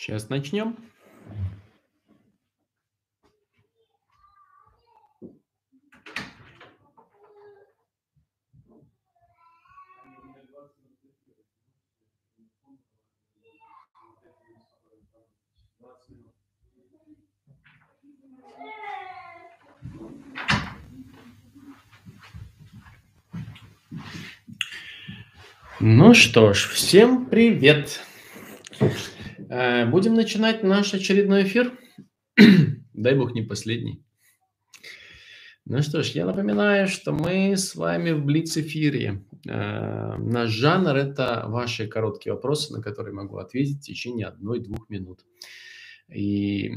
Сейчас начнем. Ну что ж, всем привет! Э, будем начинать наш очередной эфир. Дай бог не последний. Ну что ж, я напоминаю, что мы с вами в Блиц-эфире. Э, наш жанр – это ваши короткие вопросы, на которые могу ответить в течение одной-двух минут. И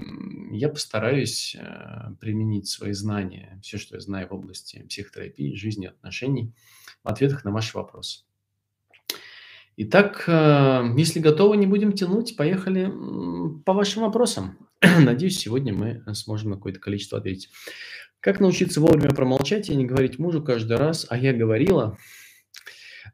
я постараюсь э, применить свои знания, все, что я знаю в области психотерапии, жизни, отношений, в ответах на ваши вопросы. Итак, э, если готовы, не будем тянуть, поехали по вашим вопросам. Надеюсь, сегодня мы сможем на какое-то количество ответить. Как научиться вовремя промолчать и не говорить мужу каждый раз, а я говорила?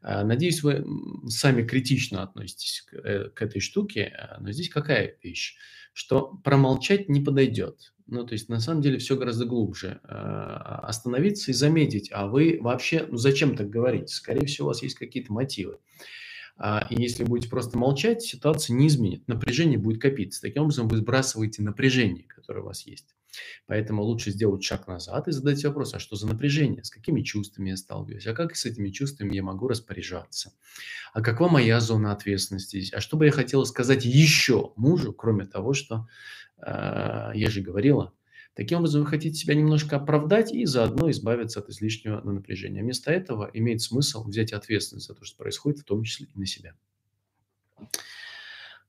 Э, надеюсь, вы сами критично относитесь к, э, к этой штуке, но здесь какая вещь? Что промолчать не подойдет. Ну, то есть, на самом деле, все гораздо глубже. Остановиться и заметить, а вы вообще, ну, зачем так говорить? Скорее всего, у вас есть какие-то мотивы. А, и если будете просто молчать, ситуация не изменит. Напряжение будет копиться. Таким образом, вы сбрасываете напряжение, которое у вас есть. Поэтому лучше сделать шаг назад и задать вопрос, а что за напряжение, с какими чувствами я сталкиваюсь, а как с этими чувствами я могу распоряжаться, а какова моя зона ответственности здесь, а что бы я хотела сказать еще мужу, кроме того, что э, я же говорила, Таким образом, вы хотите себя немножко оправдать и заодно избавиться от излишнего напряжения. Вместо этого имеет смысл взять ответственность за то, что происходит, в том числе и на себя.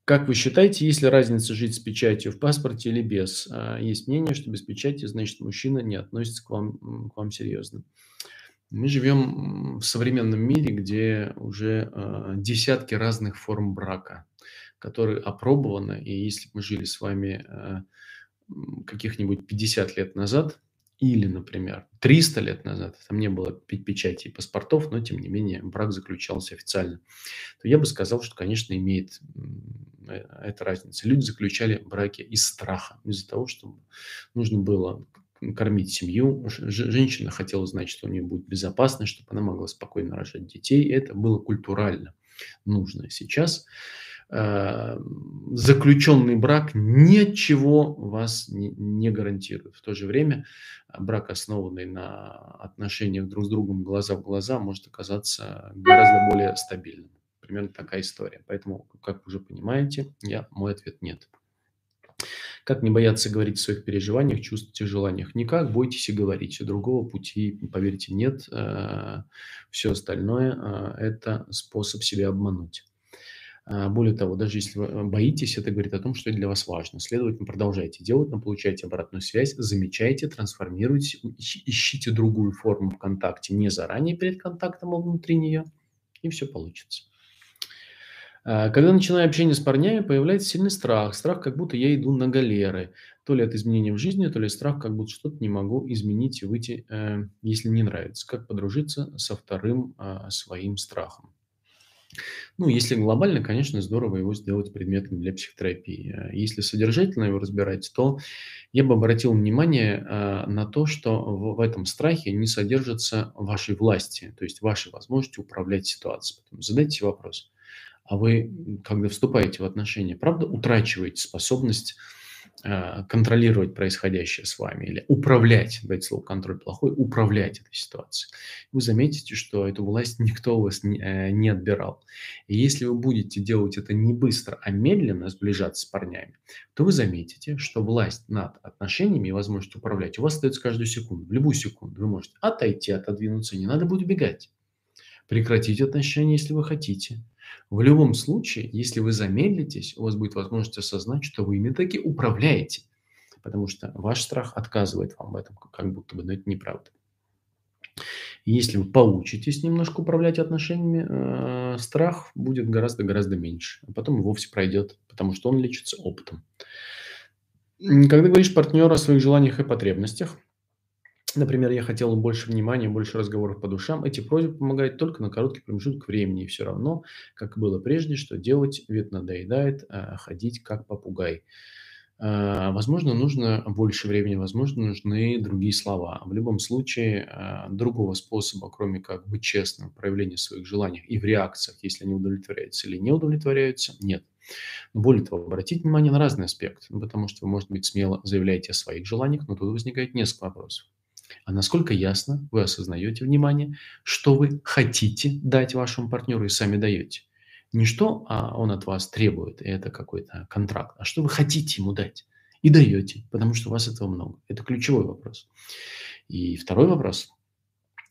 Как вы считаете, есть ли разница жить с печатью в паспорте или без? А, есть мнение, что без печати, значит, мужчина не относится к вам, к вам серьезно. Мы живем в современном мире, где уже э, десятки разных форм брака, которые опробованы. И если мы жили с вами э, каких-нибудь 50 лет назад, или, например, 300 лет назад, там не было печати и паспортов, но, тем не менее, брак заключался официально, то я бы сказал, что, конечно, имеет э, эта разница. Люди заключали браки из страха, из-за того, что нужно было кормить семью. Женщина хотела знать, что у нее будет безопасно, чтобы она могла спокойно рожать детей. Это было культурально нужно. Сейчас заключенный брак ничего вас не, гарантирует. В то же время э, брак, основанный на отношениях друг с другом глаза в глаза, может оказаться гораздо более стабильным. Примерно такая история. Поэтому, как уже понимаете, я, мой ответ нет. Как не бояться говорить о своих переживаниях, чувствах и желаниях? Никак, бойтесь и говорите. Другого пути, поверьте, нет. Э, Все остальное – это способ себя обмануть. А, более того, даже если вы э, боитесь, это говорит о том, что для вас важно. Следовательно, продолжайте делать, но получайте обратную связь, замечайте, трансформируйте, ищите другую форму в контакте не заранее перед контактом, а внутри нее, и все получится. А, когда начинаю общение с парнями, появляется сильный страх. Страх, как будто я иду на галеры. То ли от изменения в жизни, то ли страх, как будто что-то не могу изменить и выйти, э, если не нравится. Как подружиться со вторым а, своим страхом? Ну, если глобально, конечно, здорово его сделать предметом для психотерапии. А если содержательно его разбирать, то я бы обратил внимание а, на то, что в, этом страхе не содержится вашей власти, то есть вашей возможности управлять ситуацией. Задайте вопрос. А вы, когда вступаете в отношения, правда утрачиваете способность контролировать происходящее с вами или управлять, дать слово контроль плохой, управлять этой ситуацией. Вы заметите, что эту власть никто у вас не, э, не отбирал. И если вы будете делать это не быстро, а медленно, сближаться с парнями, то вы заметите, что власть над отношениями и возможность управлять у вас остается каждую секунду. В любую секунду вы можете отойти, отодвинуться, не надо будет убегать. Прекратить отношения, если вы хотите в любом случае, если вы замедлитесь, у вас будет возможность осознать, что вы ими таки управляете, потому что ваш страх отказывает вам в этом, как будто бы, но это неправда. если вы поучитесь немножко управлять отношениями, э, страх будет гораздо-гораздо меньше. А потом и вовсе пройдет, потому что он лечится опытом. Когда говоришь партнеру о своих желаниях и потребностях, Например, я хотел больше внимания, больше разговоров по душам. Эти просьбы помогают только на короткий промежуток времени. И все равно, как было прежде, что делать, вид надоедает, а ходить как попугай. А, Возможно, нужно больше времени, возможно, нужны другие слова. В любом случае, а, другого способа, кроме как быть честным в проявлении своих желаний и в реакциях, если они удовлетворяются или не удовлетворяются, нет. Более того, обратите внимание на разные аспекты, ну, потому что вы, может быть, смело заявляете о своих желаниях, но тут возникает несколько вопросов. А насколько ясно вы осознаете внимание, что вы хотите дать вашему партнеру и сами даете? Не что а он от вас требует, и это какой-то контракт, а что вы хотите ему дать и даете, потому что у вас этого много. Это ключевой вопрос. И второй вопрос.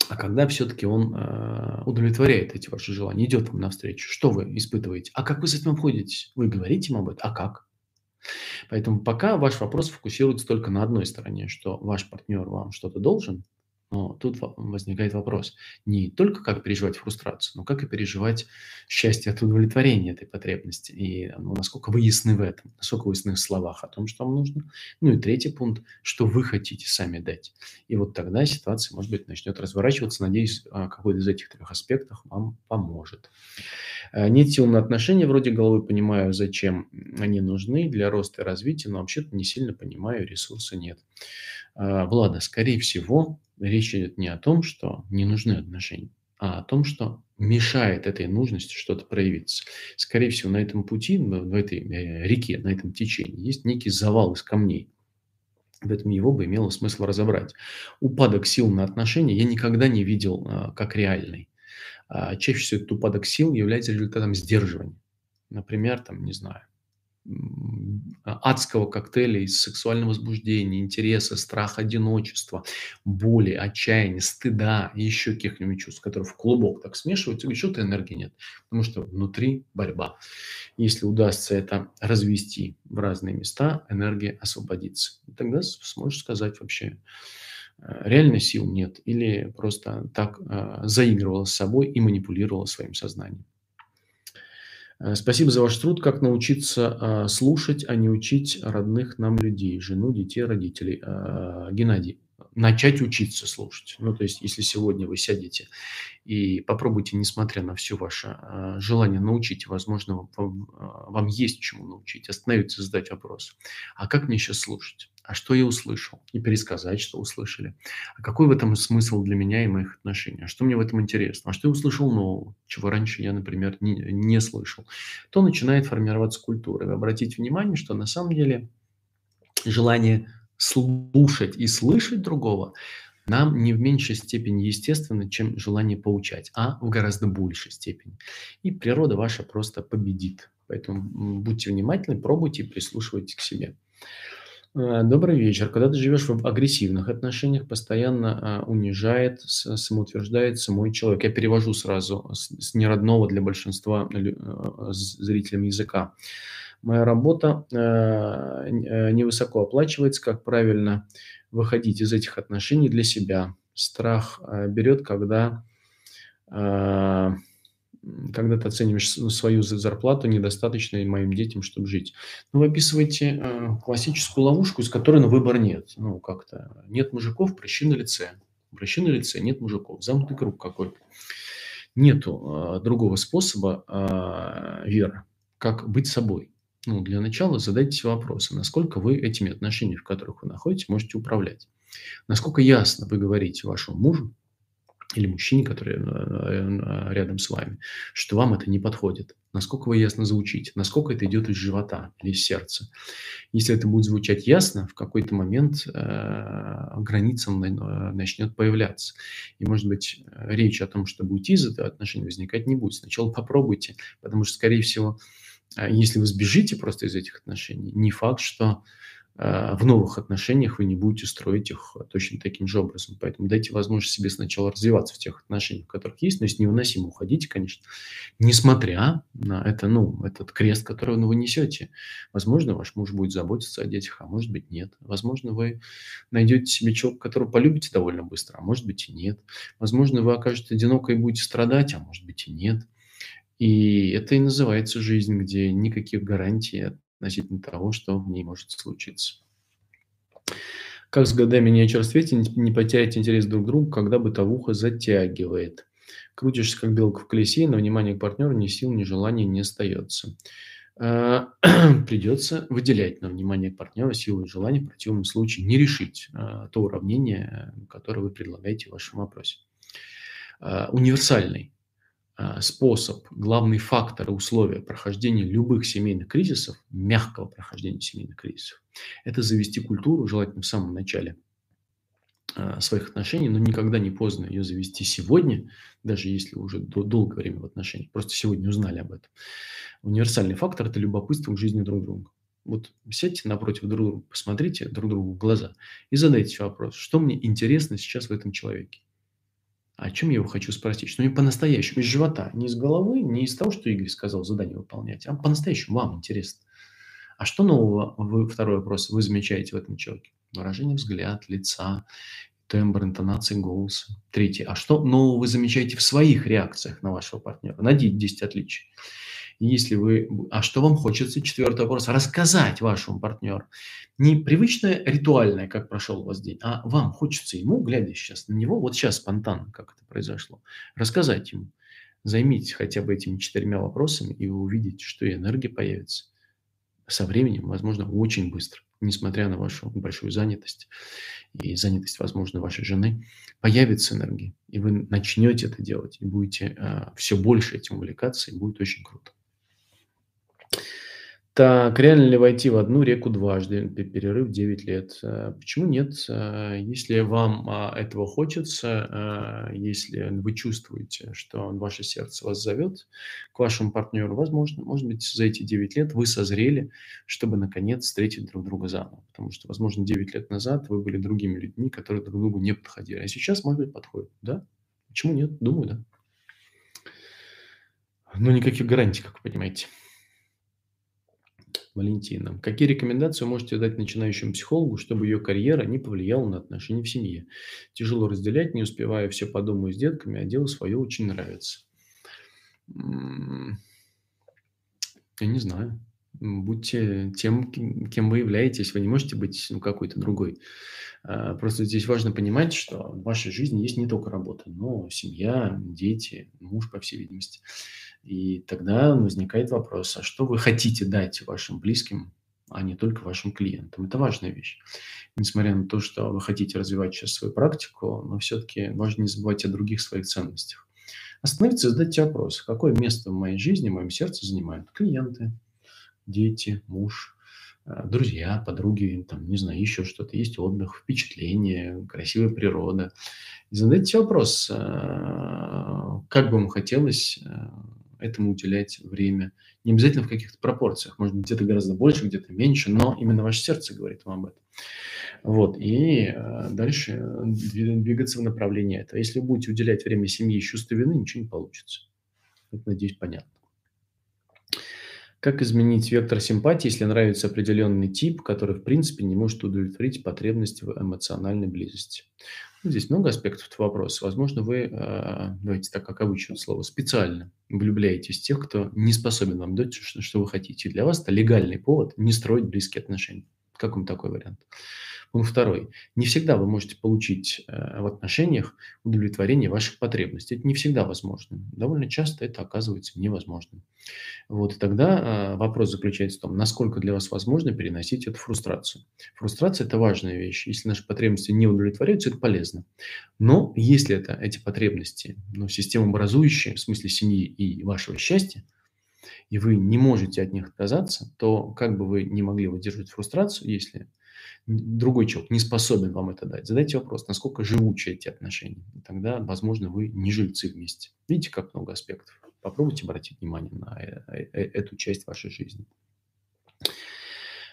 А когда все-таки он э, удовлетворяет эти ваши желания, идет вам навстречу, что вы испытываете? А как вы с этим обходитесь? Вы говорите ему об этом? А как? Поэтому пока ваш вопрос фокусируется только на одной стороне, что ваш партнер вам что-то должен, но тут возникает вопрос не только как переживать фрустрацию, но как и переживать счастье от удовлетворения этой потребности. И ну, насколько вы ясны в этом, насколько вы ясны в словах о том, что вам нужно. Ну и третий пункт, что вы хотите сами дать. И вот тогда ситуация, может быть, начнет разворачиваться. Надеюсь, а, какой-то из этих трех аспектов вам поможет. Э, нет сил на отношения, вроде головы понимаю, зачем они нужны для роста и развития, но вообще-то не сильно понимаю, ресурса нет. Э, Влада, скорее всего, речь идет не о том, что не нужны отношения, а о том, что мешает этой нужности что-то проявиться. Скорее всего, на этом пути, в этой э, реке, на этом течении есть некий завал из камней. Поэтому его бы имело смысл разобрать. Упадок сил на отношения я никогда не видел а, как реальный. А, чаще всего этот упадок сил является результатом сдерживания. Например, там, не знаю, адского коктейля из сексуального возбуждения, интереса, страха, одиночества, боли, отчаяния, стыда и еще каких-нибудь чувств, которые в клубок так смешиваются, и что-то энергии нет, потому что внутри борьба. Если удастся это развести в разные места, энергия освободится. И тогда сможешь сказать вообще, э, реально сил нет или просто так э, заигрывала с собой и манипулировала своим сознанием. Э, спасибо за ваш труд. Как научиться а, слушать, а не учить родных нам людей, жену, детей, родителей. А, Геннадий, начать учиться слушать. Ну, то есть, если сегодня вы сядете и попробуйте, несмотря на все ваше желание научить, возможно, вам, вам есть чему научить, остановиться задать вопрос. А как мне сейчас слушать? А что я услышал, и пересказать, что услышали. А какой в этом смысл для меня и моих отношений? А что мне в этом интересно? А что я услышал нового, чего раньше я, например, не, не слышал? То начинает формироваться культура. Вы обратите внимание, что на самом деле желание слушать и слышать другого нам не в меньшей степени естественно, чем желание поучать, а в гораздо большей степени. И природа ваша просто победит. Поэтому будьте внимательны, пробуйте и прислушивайтесь к себе. Э, добрый вечер. Когда ты живешь в агрессивных отношениях, постоянно а, унижает, самоутверждает самой человек. Я перевожу сразу с, неродного для большинства э, зрителям языка. Моя работа э, невысоко оплачивается. Как правильно выходить из этих отношений для себя? Страх берет, когда когда ты оцениваешь свою зарплату недостаточной моим детям, чтобы жить. Ну, вы описываете э, классическую ловушку, из которой на выбор нет. Ну, как-то нет мужиков, прыщи на лице. Прыщи на лице, нет мужиков. Замкнутый круг какой-то. Нету э, другого способа э, веры, как быть собой. Ну, для начала задайте себе вопросы, насколько вы этими отношениями, в которых вы находитесь, можете управлять. Насколько ясно вы говорите вашему мужу, или мужчине, который э, э, рядом с вами, что вам это не подходит. Насколько вы ясно звучите, насколько это идет из живота или из сердца. Если это будет звучать ясно, в какой-то момент э, граница э, начнет появляться. И, может быть, речь о том, чтобы уйти из этого отношения, возникать не будет. Сначала попробуйте, потому что, скорее всего, если вы сбежите просто из этих отношений, не факт, что в новых отношениях вы не будете строить их точно таким же образом. Поэтому дайте возможность себе сначала развиваться в тех отношениях, в которых есть, но если невыносимо уходите, конечно, несмотря на это, ну, этот крест, который вы несете. Возможно, ваш муж будет заботиться о детях, а может быть нет. Возможно, вы найдете себе человека, которого полюбите довольно быстро, а может быть и нет. Возможно, вы окажетесь одиноко и будете страдать, а может быть и нет. И это и называется жизнь, где никаких гарантий относительно того, что в ней может случиться. Как с годами не очерстветь и не потерять интерес друг к другу, когда бытовуха затягивает? Крутишься, как белка в колесе, но внимание к партнеру ни сил, ни желания не остается. А, придется выделять на внимание к партнеру силу и желание, в противном случае не решить а, то уравнение, которое вы предлагаете в вашем вопросе. А, универсальный способ, главный фактор и условия прохождения любых семейных кризисов, мягкого прохождения семейных кризисов, это завести культуру, желательно в самом начале своих отношений, но никогда не поздно ее завести сегодня, даже если уже долгое время в отношениях, просто сегодня узнали об этом универсальный фактор – это любопытство к жизни друг друга. Вот сядьте напротив друг друга, посмотрите друг другу в глаза и задайте вопрос, что мне интересно сейчас в этом человеке. О чем я его хочу спросить? Что мне по-настоящему из живота, не из головы, не из того, что Игорь сказал задание выполнять, а по-настоящему вам интересно. А что нового, вы, второй вопрос, вы замечаете в этом человеке? Выражение взгляд, лица, тембр, интонации голоса. Третий. А что нового вы замечаете в своих реакциях на вашего партнера? Найдите 10 отличий если вы... А что вам хочется? Четвертый вопрос. Рассказать вашему партнеру. Не привычное, ритуальное, как прошел у вас день, а вам хочется ему, глядя сейчас на него, вот сейчас спонтанно, как это произошло, рассказать ему. Займитесь хотя бы этими четырьмя вопросами, и вы увидите, что энергия появится со временем, возможно, очень быстро, несмотря на вашу большую занятость и занятость, возможно, вашей жены, появится энергия, и вы начнете это делать, и будете э, а, все больше этим увлекаться, и будет очень круто. Так, реально ли войти в одну реку дважды, перерыв 9 лет? Э, почему нет? Э, если вам а, этого хочется, э, если вы чувствуете, что ваше сердце вас зовет к вашему партнеру, возможно, может быть, за эти 9 лет вы созрели, чтобы наконец встретить друг друга заново. Потому что, возможно, 9 лет назад вы были другими людьми, которые друг другу не подходили. А сейчас, может быть, подходят. Да? Почему нет? Думаю, да. Но никаких гарантий, как вы понимаете. Валентина. Какие рекомендации вы можете дать начинающему психологу, чтобы ее карьера не повлияла на отношения в семье? Тяжело разделять, не успевая все по дому с детками, а дело свое очень нравится. Я не знаю. Будьте тем, кем вы являетесь. Вы не можете быть ну, какой-то другой. А, просто здесь важно понимать, что в вашей жизни есть не только работа, но семья, дети, муж, по всей видимости. И тогда возникает вопрос, а что вы хотите дать вашим близким, а не только вашим клиентам? Это важная вещь. Несмотря на то, что вы хотите развивать сейчас свою практику, но все-таки важно не забывать о других своих ценностях. Остановиться и задать вопрос, какое место в моей жизни, в моем сердце занимают клиенты, дети, муж, э, друзья, подруги, там, не знаю, еще что-то. Есть отдых, впечатление, красивая природа. И задайте вопрос, э, как бы вам хотелось э, этому уделять время. Не обязательно в каких-то пропорциях, может быть, где-то гораздо больше, где-то меньше, но именно ваше сердце говорит вам об этом. Вот, и э, дальше двигаться в направлении этого. Если вы будете уделять время семье и чувству вины, ничего не получится. Это, надеюсь, понятно. Как изменить вектор симпатии, если нравится определенный тип, который, в принципе, не может удовлетворить потребность в эмоциональной близости? Здесь много аспектов этого вопроса. Возможно, вы, а, давайте так, как обычно слово, специально влюбляетесь в тех, кто не способен вам дать, что, что вы хотите. И для вас это легальный повод не строить близкие отношения. Как вам такой вариант? Пункт второй. Не всегда вы можете получить э, в отношениях удовлетворение ваших потребностей. Это не всегда возможно. Довольно часто это оказывается невозможным. Вот, тогда э, вопрос заключается в том, насколько для вас возможно переносить эту фрустрацию. Фрустрация – это важная вещь. Если наши потребности не удовлетворяются, это полезно. Но если это, эти потребности ну, системообразующие, в смысле семьи и вашего счастья, и вы не можете от них отказаться, то как бы вы не могли выдерживать фрустрацию, если другой человек не способен вам это дать, задайте вопрос, насколько живучи эти отношения. И тогда, возможно, вы не жильцы вместе. Видите, как много аспектов. Попробуйте обратить внимание на э, э, э, эту часть вашей жизни.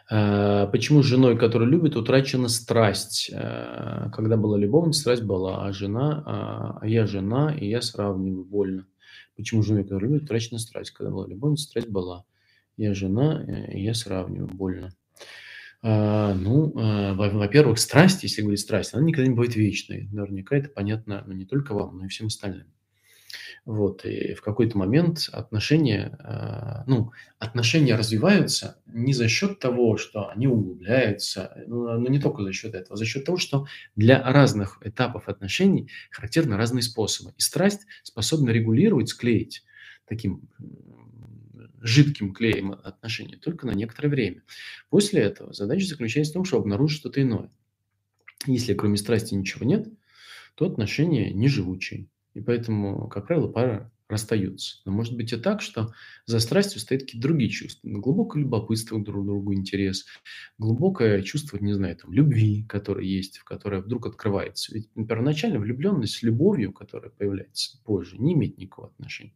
А, почему с женой, которую любит, утрачена страсть? А, когда была любовница, страсть была, а жена, а, а я жена, и я сравниваю больно. Почему с женой, которую любит, утрачена страсть? Когда была любовница, страсть была. Я жена, и я сравниваю больно. А, ну, а, во-первых, страсть, если говорить страсть, она никогда не будет вечной. Наверняка это понятно ну, не только вам, но и всем остальным. Вот, и в какой-то момент отношения, э, ну, отношения развиваются не за счет того, что они углубляются, ну, не только за счет этого, а за счет того, что для разных этапов отношений характерны разные способы. И страсть способна регулировать, склеить таким жидким клеем отношения только на некоторое время. После этого задача заключается в том, чтобы обнаружить что-то иное. Если кроме страсти ничего нет, то отношения неживучие. И поэтому, как правило, пара расстаются. Но может быть и так, что за страстью стоят какие-то другие чувства. Глубокое любопытство друг к другу, интерес, глубокое чувство, не знаю, там, любви, которое есть, в которое вдруг открывается. Ведь первоначально влюбленность с любовью, которая появляется позже, не имеет никакого отношения.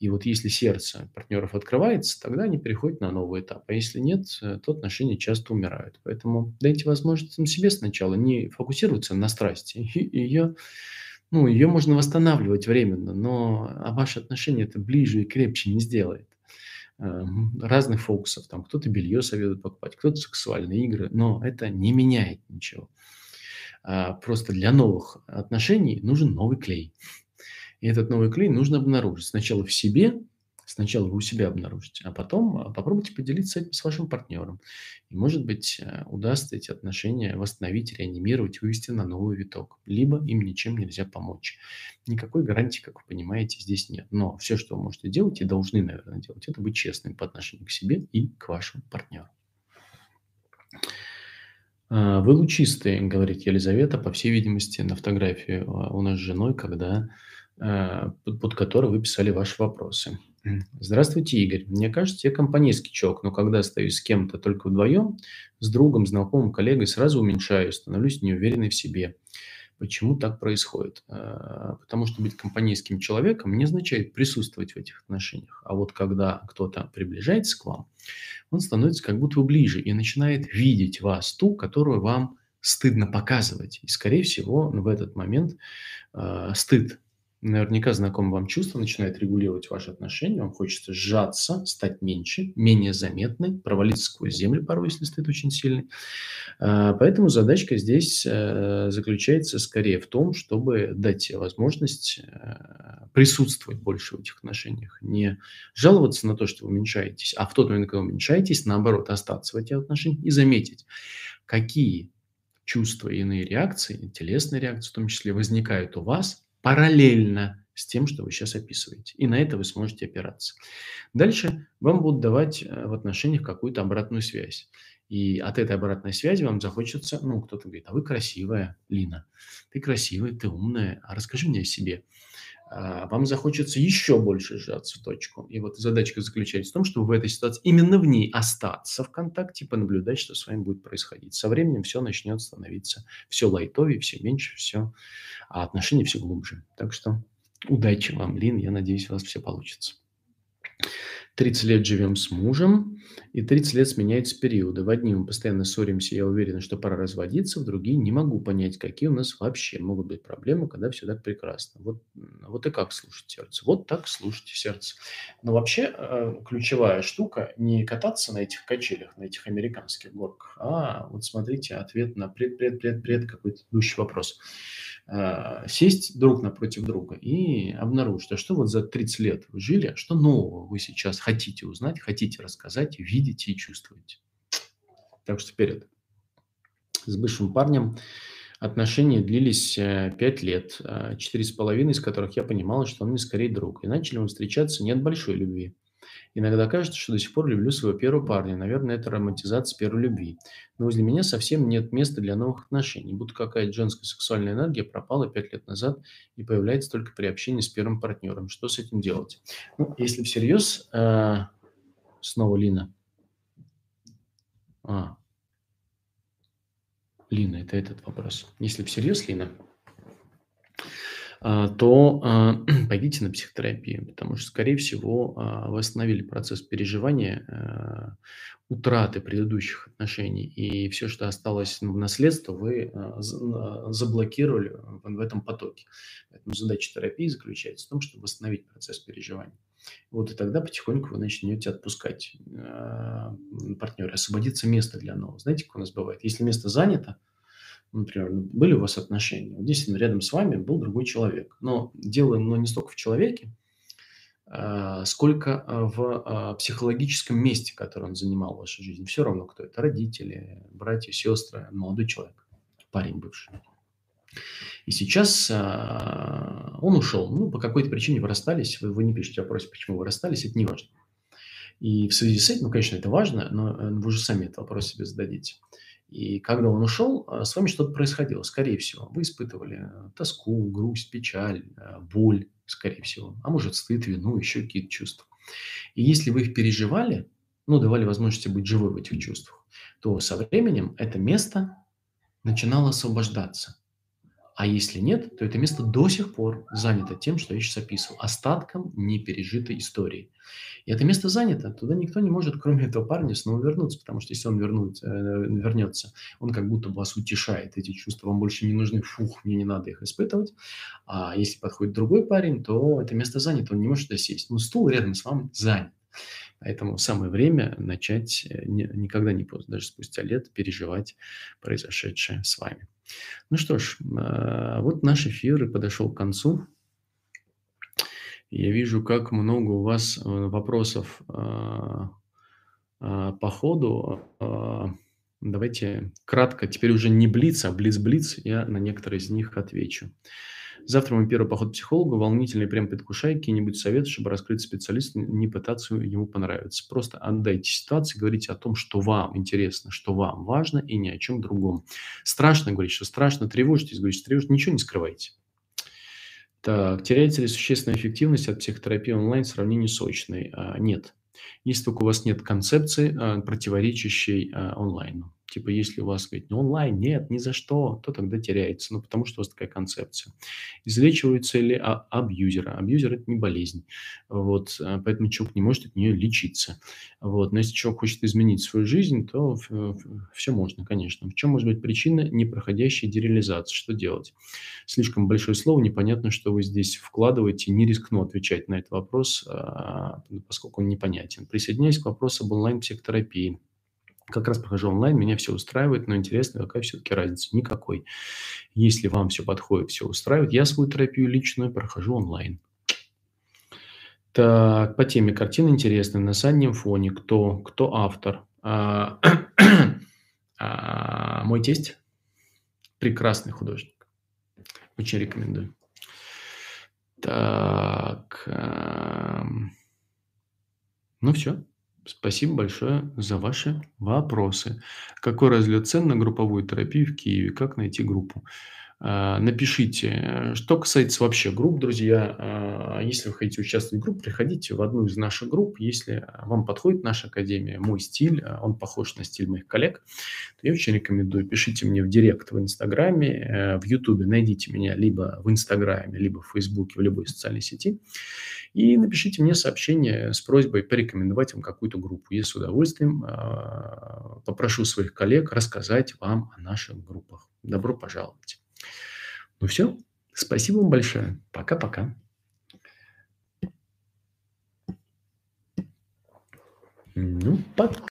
И вот если сердце партнеров открывается, тогда они переходят на новый этап. А если нет, то отношения часто умирают. Поэтому дайте возможность себе сначала не фокусироваться на страсти, и ее ну, ее можно восстанавливать временно, но а ваши отношения это ближе и крепче не сделает. Эм, разных фокусов, там кто-то белье советует покупать, кто-то сексуальные игры, но это не меняет ничего. А просто для новых отношений нужен новый клей. И этот новый клей нужно обнаружить сначала в себе, Сначала вы у себя обнаружите, а потом а, попробуйте поделиться этим с вашим партнером. И, может быть, э, удастся эти отношения восстановить, реанимировать, вывести на новый виток. Либо им ничем нельзя помочь. Никакой гарантии, как вы понимаете, здесь нет. Но все, что вы можете делать и должны, наверное, делать, это быть честным по отношению к себе и к вашему партнеру. А, вы лучистые, говорит Елизавета, по всей видимости, на фотографии а, у нас с женой, когда под которой вы писали ваши вопросы. Здравствуйте, Игорь. Мне кажется, я компанейский человек, но когда остаюсь с кем-то только вдвоем, с другом, знакомым, коллегой, сразу уменьшаю, становлюсь неуверенной в себе. Почему так происходит? А, потому что быть компанейским человеком не означает присутствовать в этих отношениях. А вот когда кто-то приближается к вам, он становится как будто ближе и начинает видеть вас, ту, которую вам стыдно показывать. И, скорее всего, в этот момент э, стыд наверняка знакомое вам чувство начинает регулировать ваши отношения, вам хочется сжаться, стать меньше, менее заметной, провалиться сквозь землю порой, если стыд очень сильный. А, поэтому задачка здесь э, заключается скорее в том, чтобы дать возможность э, присутствовать больше в этих отношениях, не жаловаться на то, что вы уменьшаетесь, а в тот момент, когда вы уменьшаетесь, наоборот, остаться в этих отношениях и заметить, какие чувства и иные реакции, телесные реакции в том числе, возникают у вас – параллельно с тем, что вы сейчас описываете. И на это вы сможете опираться. Дальше вам будут давать э, в отношениях какую-то обратную связь. И от этой обратной связи вам захочется, ну, кто-то говорит, а вы красивая, Лина, ты красивая, ты умная, а расскажи мне о себе. А вам захочется еще больше сжаться в точку. И вот задачка заключается в том, чтобы в этой ситуации именно в ней остаться в контакте, понаблюдать, что с вами будет происходить. Со временем все начнет становиться все лайтовее, все меньше, все, а отношения все глубже. Так что удачи вам, Лин, я надеюсь, у вас все получится. 30 лет живем с мужем, и 30 лет сменяются периоды. В одни мы постоянно ссоримся, я уверен, что пора разводиться, в другие не могу понять, какие у нас вообще могут быть проблемы, когда все так прекрасно. Вот, вот и как слушать сердце? Вот так слушайте сердце. Но вообще э, ключевая штука не кататься на этих качелях, на этих американских горках, а вот смотрите ответ на пред-пред-пред-пред какой-то идущий вопрос. Э, сесть друг напротив друга и обнаружить, а что вот за 30 лет вы жили, а что нового вы сейчас хотите узнать, хотите рассказать, видите и чувствуете. Так что вперед. С бывшим парнем отношения длились 5 э, лет, 4,5 э, из которых я понимала, что он мне скорее друг. И начали мы встречаться не от большой любви. Иногда кажется, что до сих пор люблю своего первого парня. Наверное, это романтизация первой любви. Но возле меня совсем нет места для новых отношений. Будто какая-то женская сексуальная энергия пропала пять лет назад и появляется только при общении с первым партнером. Что с этим делать? Ну, если всерьез, э, снова Лина. А, Лина, это этот вопрос. Если всерьез, Лина, то а, пойдите на психотерапию, потому что, скорее всего, а, вы остановили процесс переживания утраты предыдущих отношений, и все, что осталось в наследство, вы заблокировали в этом потоке. Поэтому задача терапии заключается в том, чтобы восстановить процесс переживания. Вот и тогда потихоньку вы начнете отпускать партнера, освободиться место для нового. Знаете, как у нас бывает? Если место занято, Например, были у вас отношения, вот действительно рядом с вами был другой человек. Но дело но не столько в человеке, а, сколько а, в а, психологическом месте, которое он занимал в вашей жизни. Все равно, кто это. Родители, братья, сестры, молодой человек, парень бывший. И сейчас он ушел. Ну, по какой-то причине вы расстались. Вы, вы не пишете вопрос, почему вы расстались, это не важно. И в связи с этим, ну, конечно, это важно, но э, вы же сами этот вопрос себе зададите. И когда он ушел, а, с вами что-то происходило, скорее всего. Вы испытывали э, тоску, грусть, печаль, э, боль, скорее всего. А может, стыд, вину, еще какие-то чувства. И если вы их переживали, ну, давали возможности быть живой в этих чувствах, то со временем это место начинало освобождаться. А если нет, то это место до сих пор занято тем, что я сейчас описывал, остатком непережитой истории. И это место занято, туда никто не может, кроме этого парня, снова вернуться, потому что если он вернуть, э, вернется, он как будто вас утешает, эти чувства вам больше не нужны, фух, мне не надо их испытывать. А если подходит другой парень, то это место занято, он не может туда сесть. Но стул рядом с вами занят. Поэтому самое время начать, э, никогда не поздно, даже спустя лет, переживать произошедшее с вами. Ну что ж, а, вот наш эфир и подошел к концу. Я вижу, как много у вас э, вопросов а, а, по ходу. Давайте кратко, теперь уже не блиц, а блиц-блиц, я на некоторые из них отвечу. Завтра мой первый поход к психологу, волнительный, прям предвкушай какие-нибудь советы, чтобы раскрыть специалиста, не пытаться ему понравиться. Просто отдайте ситуации, говорите о том, что вам интересно, что вам важно, и ни о чем другом. Страшно говорить, что страшно, тревожитесь, говорите, что тревожитесь, ничего не скрывайте. Так, теряется ли существенная эффективность от психотерапии онлайн в сравнении с очной? А, нет. Если только у вас нет концепции, а, противоречащей а, онлайну. Типа, если у вас говорит, ну, онлайн нет, ни за что, то тогда теряется. Ну, потому что у вас такая концепция. Излечивается ли а, абьюзера? Абьюзер – это не болезнь. Вот, а, поэтому человек не может от нее лечиться. Вот, но если человек хочет изменить свою жизнь, то все можно, конечно. В чем может быть причина непроходящей дереализации? Что делать? Слишком большое слово, непонятно, что вы здесь вкладываете. Не рискну отвечать на этот вопрос, а, поскольку он непонятен. Присоединяюсь к вопросу об онлайн-психотерапии. Как раз прохожу онлайн, меня все устраивает, но интересно, какая все-таки разница? Никакой. Если вам все подходит, все устраивает, я свою терапию личную прохожу онлайн. Так, по теме картины интересны. На заднем фоне кто, кто автор? А, а, мой тесть прекрасный художник. Очень рекомендую. Так, а, ну все. Спасибо большое за ваши вопросы. Какой разлет цен на групповую терапию в Киеве? Как найти группу? А, напишите. Что касается вообще групп, друзья, а, если вы хотите участвовать в группе, приходите в одну из наших групп. Если вам подходит наша академия, мой стиль, он похож на стиль моих коллег, то я очень рекомендую. Пишите мне в директ в Инстаграме, э, в Ютубе. Найдите меня либо в Инстаграме, либо в Фейсбуке, в любой социальной сети. И напишите мне сообщение с просьбой порекомендовать вам какую-то группу. Я с удовольствием попрошу своих коллег рассказать вам о наших группах. Добро пожаловать. Ну все, спасибо вам большое. Пока-пока. Ну, пока.